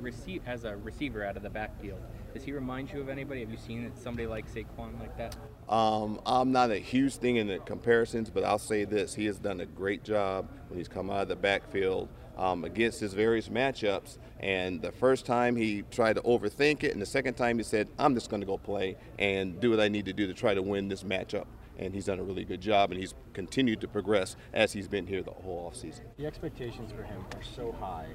receive as a receiver out of the backfield, does he remind you of anybody? Have you seen somebody like Saquon like that? Um, I'm not a huge thing in the comparisons, but I'll say this: he has done a great job when he's come out of the backfield um, against his various matchups. And the first time he tried to overthink it, and the second time he said, "I'm just going to go play and do what I need to do to try to win this matchup." And he's done a really good job, and he's continued to progress as he's been here the whole offseason. The expectations for him are so high.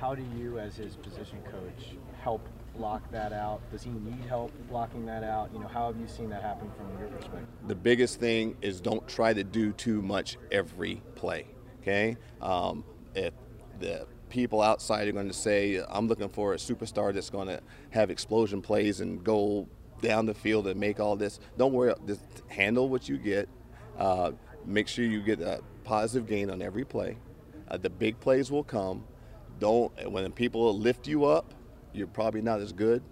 How do you, as his position coach, help block that out? Does he need help blocking that out? You know, how have you seen that happen from your perspective? The biggest thing is don't try to do too much every play. Okay, um, if the people outside are going to say, I'm looking for a superstar that's going to have explosion plays and go down the field and make all this. Don't worry, just handle what you get. Uh, make sure you get a positive gain on every play. Uh, the big plays will come. Don't when people lift you up, you're probably not as good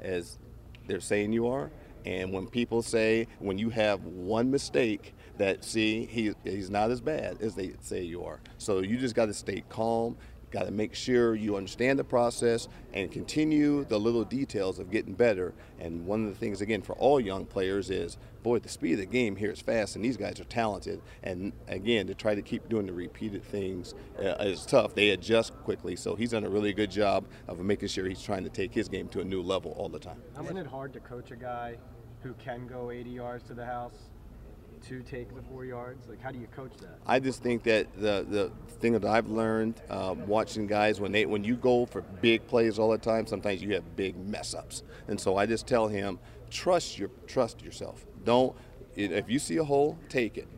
as they're saying you are. And when people say when you have one mistake, that see he, he's not as bad as they say you are. So you just got to stay calm. Got to make sure you understand the process and continue the little details of getting better. And one of the things, again, for all young players is, boy, the speed of the game here is fast, and these guys are talented. And again, to try to keep doing the repeated things uh, is tough. They adjust quickly, so he's done a really good job of making sure he's trying to take his game to a new level all the time. Isn't it hard to coach a guy who can go 80 yards to the house to take the four yards? Like, how do you coach that? I just think that the the thing that I've learned uh, watching guys when they when you go for big plays all the time, sometimes you have big mess ups, and so I just tell him trust your trust yourself. Don't if you see a hole, take it.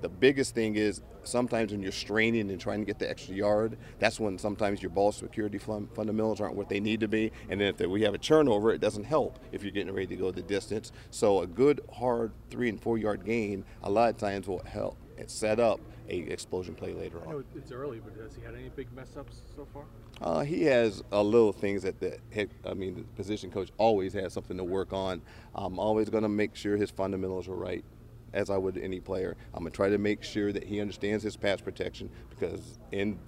The biggest thing is sometimes when you're straining and trying to get the extra yard, that's when sometimes your ball security fundamentals aren't what they need to be. And then if we have a turnover, it doesn't help if you're getting ready to go the distance. So a good, hard three and four yard gain a lot of times will help set up a explosion play later on. It's early, but has he had any big mess ups so far? Uh, he has a little things that the head, I mean, the position coach always has something to work on. I'm always going to make sure his fundamentals are right as I would any player. I'm gonna try to make sure that he understands his pass protection because in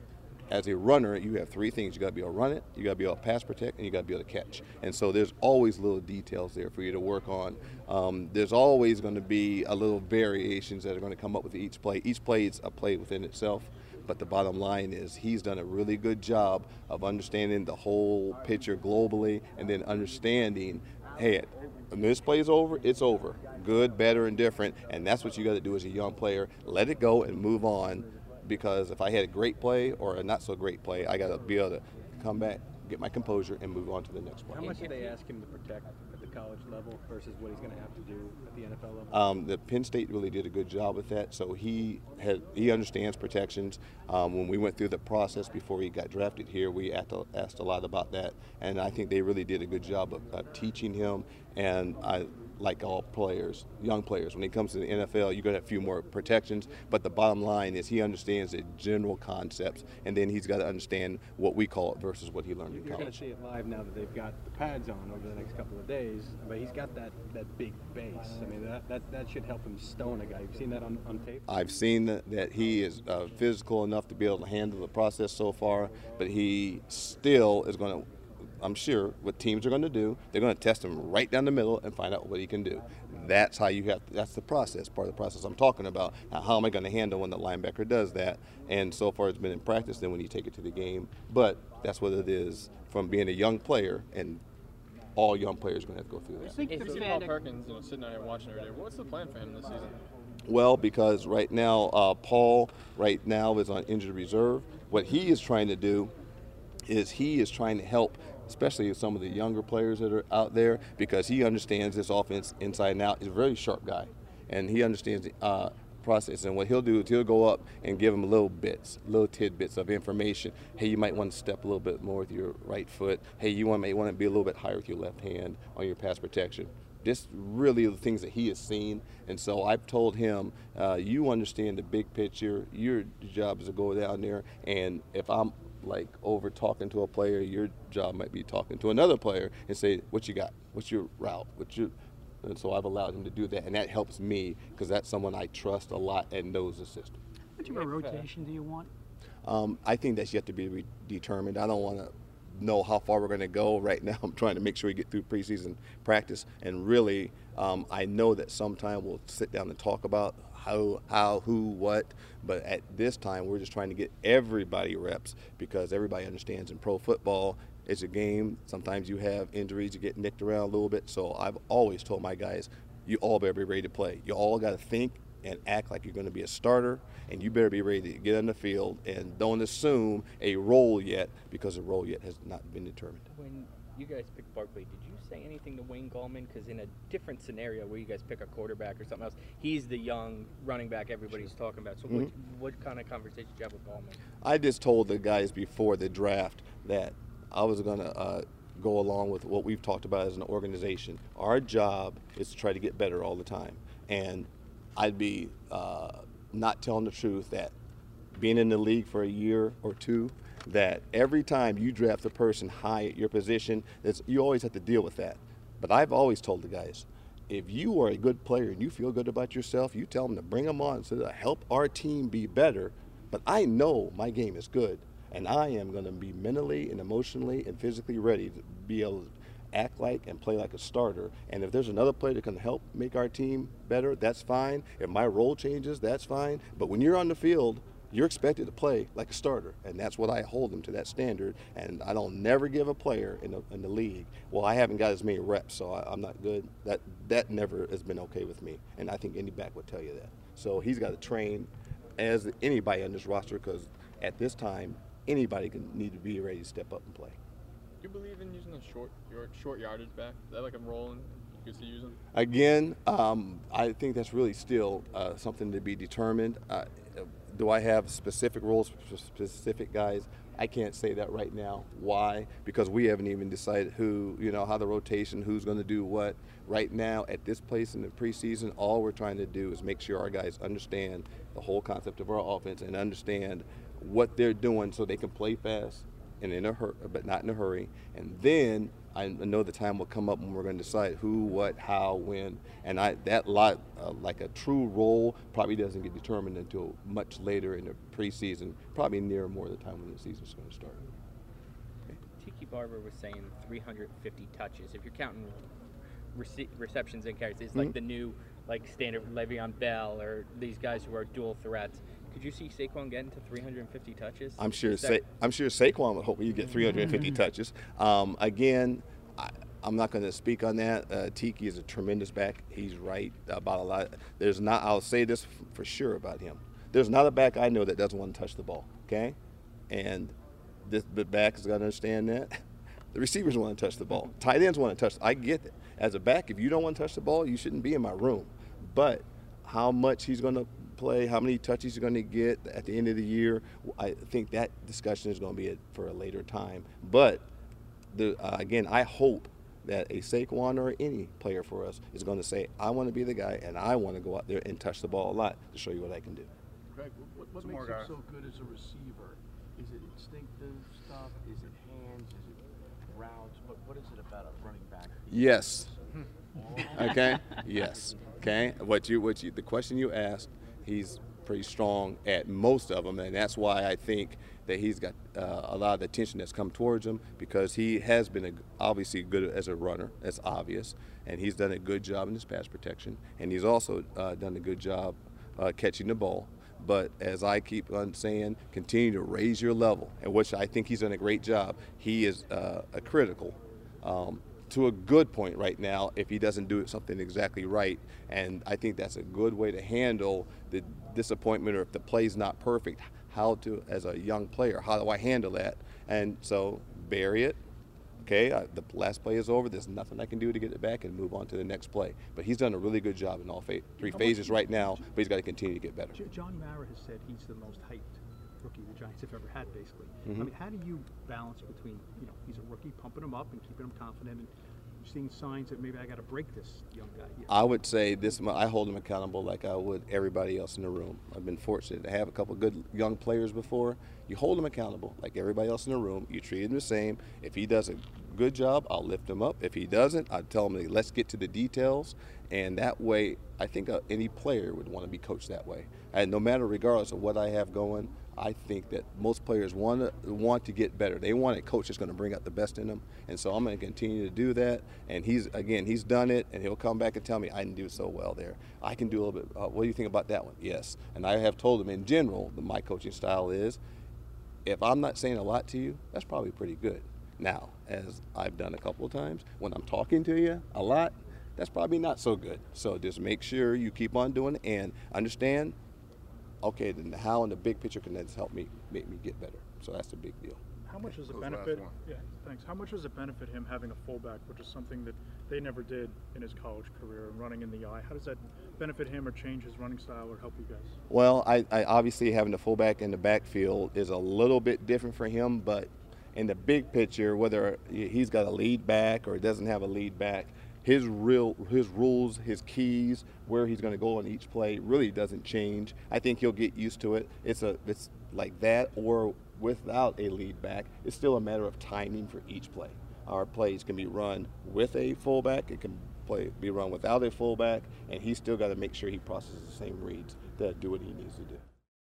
as a runner, you have three things. You got to be able to run it, you got to be able to pass protect, and you got to be able to catch. And so there's always little details there for you to work on. Um, there's always going to be a little variations that are going to come up with each play. Each play is a play within itself. But the bottom line is he's done a really good job of understanding the whole picture globally and then understanding, hey, when this play's over, it's over good, better, and different. And that's what you got to do as a young player. Let it go and move on. Because if I had a great play or a not so great play, I got to be able to come back, get my composure, and move on to the next play. How much do they ask him to protect college level versus what he's going to have to do at the NFL level? Um, the Penn State really did a good job with that. So he had he understands protections. Um, when we went through the process before he got drafted here, we asked a, lot about that, and I think they really did a good job of, of teaching him. And I like all players, young players. When it comes to the NFL, you're going to have a few more protections, but the bottom line is he understands the general concepts, and then he's got to understand what we call it versus what he learned you're in college. You're going to see it live now that they've got the pads on over the next couple of days, but he's got that, that big base. I mean, that, that, that should help him stone a guy. You've seen that on, on tape? I've seen that, that he is uh, physical enough to be able to handle the process so far, but he still is going to I'm sure what teams are going to do, they're going to test him right down the middle and find out what he can do. That's how you have. That's the process. Part of the process I'm talking about. Now, how am I going to handle when the linebacker does that? And so far, it's been in practice. Then when you take it to the game, but that's what it is from being a young player and all young players are going to have to go through that. I think the Paul Perkins, you know, sitting out here watching every day. What's the plan for him this season? Well, because right now uh, Paul right now is on injured reserve. What he is trying to do is he is trying to help especially some of the younger players that are out there, because he understands this offense inside and out. He's a very sharp guy, and he understands the uh, process. And what he'll do is he'll go up and give them little bits, little tidbits of information. Hey, you might want to step a little bit more with your right foot. Hey, you may want to be a little bit higher with your left hand on your pass protection just really the things that he has seen. And so I've told him, uh, you understand the big picture. Your job is to go down there, and if I'm like over talking to a player, your job might be talking to another player and say, "What you got? What's your route? What's your?" And so I've allowed him to do that, and that helps me because that's someone I trust a lot and knows the system. What much of rotation do you want? Um, I think that's yet to be re- determined. I don't want to know how far we're going to go. Right now, I'm trying to make sure we get through preseason practice, and really, um, I know that sometime we'll sit down and talk about how, how, who, what. But at this time, we're just trying to get everybody reps because everybody understands in pro football, it's a game. Sometimes you have injuries, you get nicked around a little bit. So I've always told my guys, you all better be ready to play. You all got to think and act like you're going to be a starter, and you better be ready to get on the field and don't assume a role yet because the role yet has not been determined. When you guys picked Barkley, did you say anything to Wayne Gallman? Because in a different scenario where you guys pick a quarterback or something else, he's the young running back everybody's talking about. So what, what kind of conversation did you have with Gallman? I just told the guys before the draft that I was going to uh, go along with what we've talked about as an organization. Our job is to try to get better all the time. And I'd be uh, not telling the truth that being in the league for a year or two, that every time you draft a person high at your position, you always have to deal with that. But I've always told the guys, if you are a good player and you feel good about yourself, you tell them to bring them on so to help our team be better. But I know my game is good, and I am going to be mentally and emotionally and physically ready to be able to act like and play like a starter. And if there's another player that can help make our team better, that's fine. If my role changes, that's fine. But when you're on the field, you're expected to play like a starter, and that's what I hold them to that standard. And I don't never give a player in the, in the league. Well, I haven't got as many reps, so I, I'm not good. That that never has been okay with me, and I think any back would tell you that. So he's got to train as anybody on this roster, because at this time, anybody can need to be ready to step up and play. Do you believe in using a short, short yardage back? Is that like a role you see using? Again, um, I think that's really still uh, something to be determined. Uh, do I have specific rules for specific guys? I can't say that right now. Why? Because we haven't even decided who, you know, how the rotation, who's going to do what. Right now, at this place in the preseason, all we're trying to do is make sure our guys understand the whole concept of our offense and understand what they're doing so they can play fast and in a hur- but not in a hurry. And then I know the time will come up when we're going to decide who, what, how, when, and I that lot uh, like a true role probably doesn't get determined until much later in the preseason, probably near more the time when the season's going to start. Tiki Barber was saying 350 touches. If you're counting rece- receptions and carries, it's like Mhm. the new like standard Le'Veon Bell or these guys who are dual threats. Could you see Saquon getting to 350 touches? I'm sure. Sa- I'm sure Saquon would hope you get 350 touches. Um, again, I, I'm not going to speak on that. Uh, Tiki is a tremendous back. He's right about a lot. There's not. I'll say this for sure about him. There's not a back I know that doesn't want to touch the ball. Okay, and this the back is going to understand that. The receivers want to touch the ball. Tight ends want to touch. I get it. As a back, if you don't want to touch the ball, you shouldn't be in my room. But how much he's going to play, how many touches you're going to get at the end of the year, I think that discussion is going to be a, for a later time. But the, uh, again, I hope that a Saquon or any player for us is going to say, I want to be the guy and I want to go out there and touch the ball a lot to show you what I can do. Greg, what, what makes more him so good as a receiver? Is it instinctive stuff? Is it hands? Is it routes? What, what is it about a running back? Yes. okay. Yes. Okay. What you what you the question you asked, he's pretty strong at most of them, and that's why I think that he's got uh, a lot of the attention that's come towards him because he has been a, obviously good as a runner. That's obvious, and he's done a good job in his pass protection, and he's also uh, done a good job uh, catching the ball. But as I keep on saying, continue to raise your level, and which I think he's done a great job. He is uh, a critical um, to a good point right now if he doesn't do something exactly right. And I think that's a good way to handle the disappointment or if the play's not perfect, how to, as a young player, how do I handle that? And so bury it. Okay, I, the last play is over. There's nothing I can do to get it back and move on to the next play. But he's done a really good job in all fa- three phases right now, but he's got to continue to get better. John Mara has said he's the most hyped rookie the Giants have ever had, basically. Mhm. I mean, how do you balance between, you know, he's a rookie, pumping him up and keeping him confident, and seeing signs that maybe I got to break this young guy here? I would say this. I hold him accountable like I would everybody else in the room. I've been fortunate to have a couple good young players before. You hold him accountable like everybody else in the room. You treat him the same. If he does a good job, I'll lift him up. If he doesn't, I tell him, let's get to the details. And that way, I think uh, any player would want to be coached that way. And no matter, regardless of what I have going, I think that most players want to want to get better. They want a coach that's going to bring out the best in them, and so I'm going to continue to do that. And he's again, he's done it, and he'll come back and tell me I didn't do so well there. I can do a little bit. Uh, what do you think about that one? Yes, and I have told him in general that my coaching style is if I'm not saying a lot to you, that's probably pretty good. Now, as I've done a couple of times, when I'm talking to you a lot, that's probably not so good. So just make sure you keep on doing it and understand. Okay, then how in the big picture can this help me make me get better? So that's the big deal. How much does it Who's the last benefit? Yeah, thanks. How much does it benefit him having a fullback, which is something that they never did in his college career, and running in the I? How does that benefit him, or change his running style, or help you guys? Well, I, I obviously having the fullback in the backfield is a little bit different for him, but in the big picture, whether he's got a lead back or doesn't have a lead back, his real his rules, his keys, where he's going to go on each play really doesn't change. I think he'll get used to it. It's a it's like that or without a lead back. It's still a matter of timing for each play. Our plays can be run with a fullback. It can play be run without a fullback, and he's still got to make sure he processes the same reads to do what he needs to do.